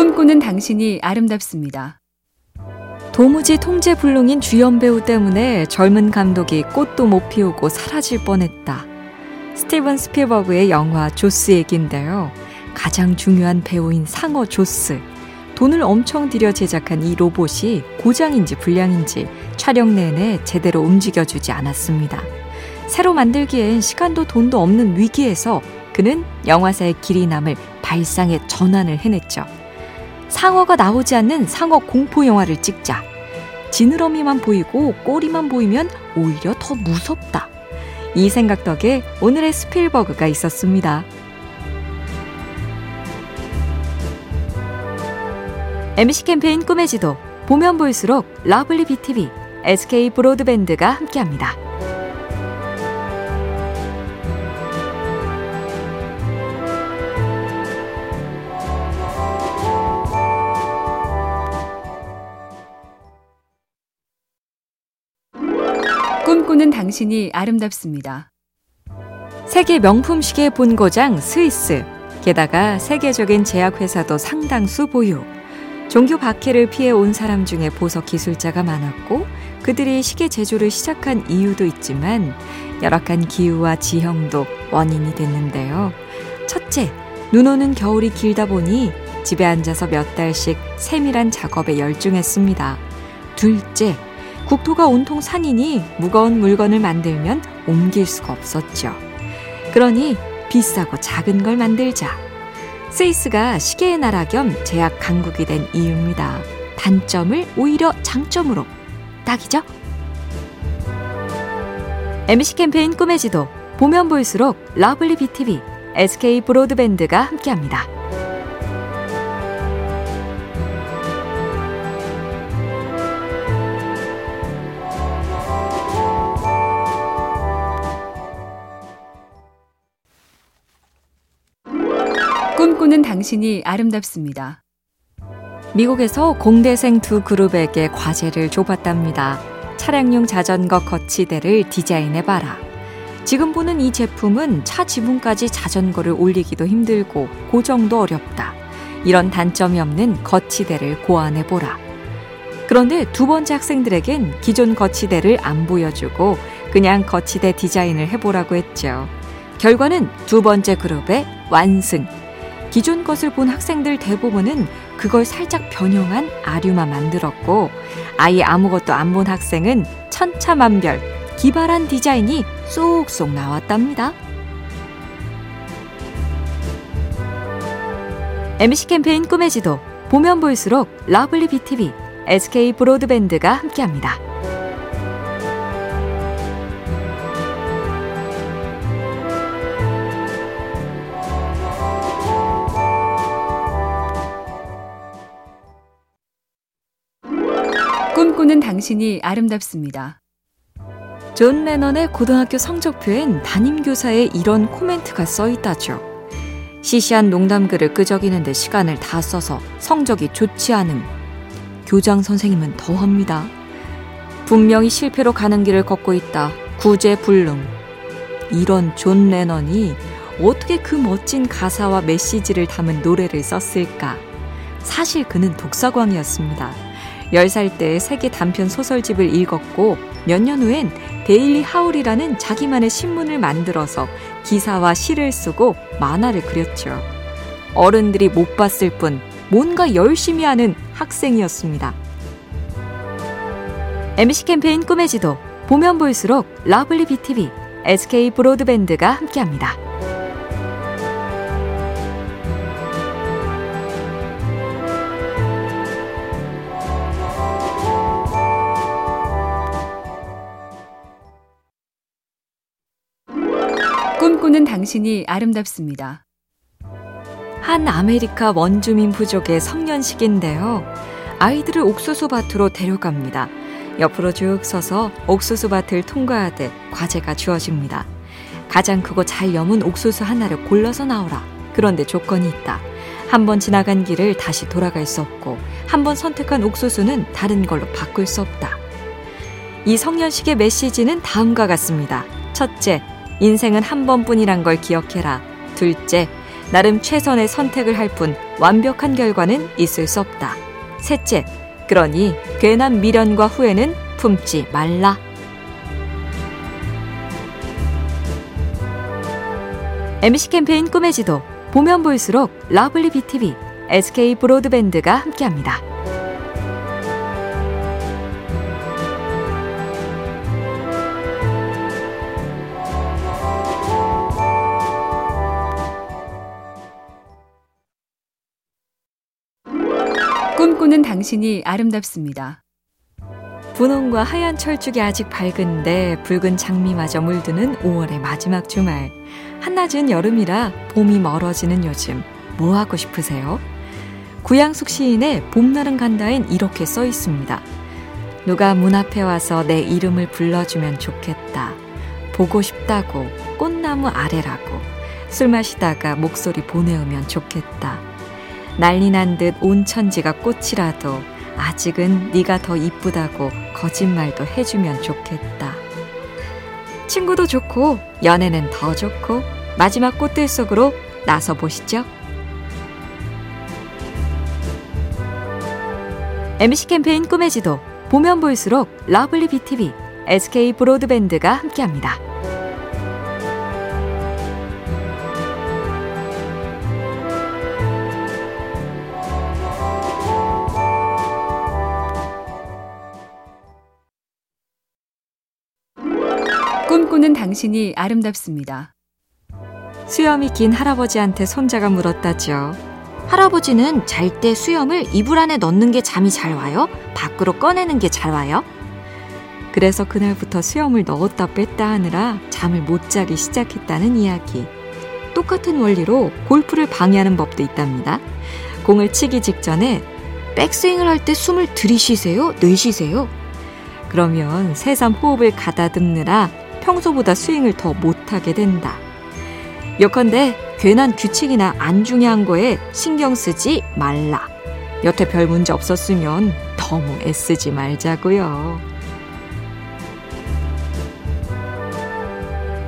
꿈꾸는 당신이 아름답습니다. 도무지 통제 불능인 주연 배우 때문에 젊은 감독이 꽃도 못 피우고 사라질 뻔했다. 스티븐 스필버그의 영화 조스 얘긴데요. 가장 중요한 배우인 상어 조스. 돈을 엄청 들여 제작한 이 로봇이 고장인지 불량인지 촬영 내내 제대로 움직여주지 않았습니다. 새로 만들기엔 시간도 돈도 없는 위기에서 그는 영화사에 길이 남을 발상의 전환을 해냈죠. 상어가 나오지 않는 상어 공포 영화를 찍자. 지느러미만 보이고 꼬리만 보이면 오히려 더 무섭다. 이 생각 덕에 오늘의 스필버그가 있었습니다. MC 캠페인 꿈의 지도 보면 볼수록 lovely BTV, SK 브로드밴드가 함께합니다. 당신이 아름답습니다. 세계 명품 시계 본고장 스위스. 게다가 세계적인 제약회사도 상당수 보유. 종교 박해를 피해 온 사람 중에 보석 기술자가 많았고 그들이 시계 제조를 시작한 이유도 있지만 열악한 기후와 지형도 원인이 됐는데요. 첫째, 눈 오는 겨울이 길다 보니 집에 앉아서 몇 달씩 세밀한 작업에 열중했습니다. 둘째, 국토가 온통 산이니 무거운 물건을 만들면 옮길 수가 없었죠. 그러니 비싸고 작은 걸 만들자. 스위스가 시계의 나라 겸 제약 강국이 된 이유입니다. 단점을 오히려 장점으로. 딱이죠? MC 캠페인 꿈의 지도. 보면 볼수록 lovely BTV, SK 브로드밴드가 함께합니다. 꿈꾸는 당신이 아름답습니다. 미국에서 공대생 두 그룹에게 과제를 줘봤답니다. 차량용 자전거 거치대를 디자인해봐라. 지금 보는 이 제품은 차 지붕까지 자전거를 올리기도 힘들고 고정도 어렵다. 이런 단점이 없는 거치대를 고안해보라. 그런데 두 번째 학생들에겐 기존 거치대를 안 보여주고 그냥 거치대 디자인을 해보라고 했죠. 결과는 두 번째 그룹의 완승. 기존 것을 본 학생들 대부분은 그걸 살짝 변형한 아류만 만들었고 아예 아무것도 안 본 학생은 천차만별 기발한 디자인이 쏙쏙 나왔답니다. MC 캠페인 꿈의 지도 보면 볼수록 lovely BTV, SK 브로드밴드가 함께합니다. 당신이 아름답습니다. 존 레넌의 고등학교 성적표엔 담임교사의 이런 코멘트가 써 있다죠. 시시한 농담글을 끄적이는데 시간을 다 써서 성적이 좋지 않음. 교장 선생님은 더합니다. 분명히 실패로 가는 길을 걷고 있다. 구제불능. 이런 존 레넌이 어떻게 그 멋진 가사와 메시지를 담은 노래를 썼을까? 사실 그는 독서광이었습니다. 10살 때 세계 단편 소설집을 읽었고 몇 년 후엔 Daily Howl이라는 자기만의 신문을 만들어서 기사와 시를 쓰고 만화를 그렸죠. 어른들이 못 봤을 뿐 뭔가 열심히 하는 학생이었습니다. MC 캠페인 꿈의 지도 보면 볼수록 lovely BTV, SK 브로드밴드가 함께합니다. 꿈꾸는 당신이 아름답습니다. 한 아메리카 원주민 부족의 성년식인데요. 아이들을 옥수수 밭으로 데려갑니다. 옆으로 쭉 서서 옥수수 밭을 통과하되 과제가 주어집니다. 가장 크고 잘 여문 옥수수 하나를 골라서 나오라. 그런데 조건이 있다. 한 번 지나간 길을 다시 돌아갈 수 없고 한 번 선택한 옥수수는 다른 걸로 바꿀 수 없다. 이 성년식의 메시지는 다음과 같습니다. 첫째, 인생은 한 번뿐이란 걸 기억해라. 둘째, 나름 최선의 선택을 할 뿐 완벽한 결과는 있을 수 없다. 셋째, 그러니 괜한 미련과 후회는 품지 말라. MC 캠페인 꿈의 지도 보면 볼수록 lovely BTV, SK 브로드밴드가 함께합니다. 꿈꾸는 당신이 아름답습니다. 분홍과 하얀 철쭉이 아직 밝은데 붉은 장미마저 물드는 5월의 마지막 주말. 한낮은 여름이라 봄이 멀어지는 요즘 뭐 하고 싶으세요? 구양숙 시인의 봄날은 간다엔 이렇게 써 있습니다. 누가 문 앞에 와서 내 이름을 불러주면 좋겠다. 보고 싶다고 꽃나무 아래라고 술 마시다가 목소리 보내오면 좋겠다. 난리 난 듯 온 천지가 꽃이라도 아직은 네가 더 이쁘다고 거짓말도 해주면 좋겠다. 친구도 좋고 연애는 더 좋고 마지막 꽃들 속으로 나서 보시죠. MC 캠페인 꿈의 지도 보면 볼수록 lovely BTV, SK 브로드밴드가 함께합니다. 꿈꾸는 당신이 아름답습니다. 수염이 긴 할아버지한테 손자가 물었다죠. 할아버지는 잘 때 수염을 이불 안에 넣는 게 잠이 잘 와요? 밖으로 꺼내는 게 잘 와요? 그래서 그날부터 수염을 넣었다 뺐다 하느라 잠을 못 자기 시작했다는 이야기. 똑같은 원리로 골프를 방해하는 법도 있답니다. 공을 치기 직전에 백스윙을 할 때 숨을 들이쉬세요? 내쉬세요? 그러면 새삼 호흡을 가다듬느라 평소보다 스윙을 더 못하게 된다. 요컨대 괜한 규칙이나 안 중요한 거에 신경 쓰지 말라. 여태 별 문제 없었으면 너무 애쓰지 말자고요.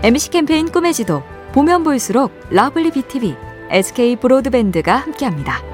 MC 캠페인 꿈의 지도 보면 볼수록 lovely BTV, SK 브로드밴드가 함께합니다.